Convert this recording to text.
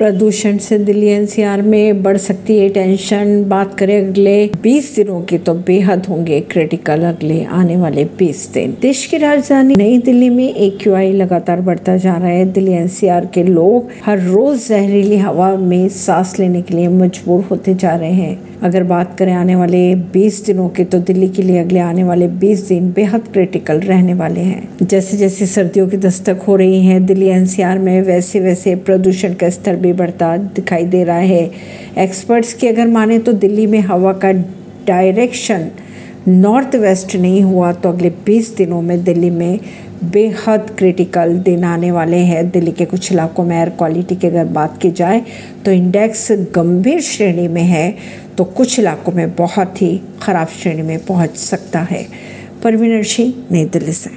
प्रदूषण से दिल्ली एनसीआर में बढ़ सकती है टेंशन। बात करें अगले 20 दिनों की तो बेहद होंगे क्रिटिकल अगले आने वाले 20 दिन। देश की राजधानी नई दिल्ली में एक लगातार बढ़ता जा रहा है। दिल्ली एनसीआर के लोग हर रोज जहरीली हवा में सांस लेने के लिए मजबूर होते जा रहे हैं। अगर बात करें आने वाले 20 दिनों के तो दिल्ली के लिए अगले आने वाले 20 दिन बेहद क्रिटिकल रहने वाले हैं। जैसे जैसे सर्दियों की दस्तक हो रही है, दिल्ली एनसीआर में वैसे वैसे प्रदूषण का स्तर भी बढ़ता दिखाई दे रहा है। एक्सपर्ट्स की अगर माने तो दिल्ली में हवा का डायरेक्शन नॉर्थ वेस्ट नहीं हुआ तो अगले 20 दिनों में दिल्ली में बेहद क्रिटिकल दिन आने वाले हैं। दिल्ली के कुछ इलाकों में एयर क्वालिटी की अगर बात की जाए तो इंडेक्स गंभीर श्रेणी में है तो कुछ इलाकों में बहुत ही ख़राब श्रेणी में पहुँच सकता है। परवीन सिंह नई दिल्ली से।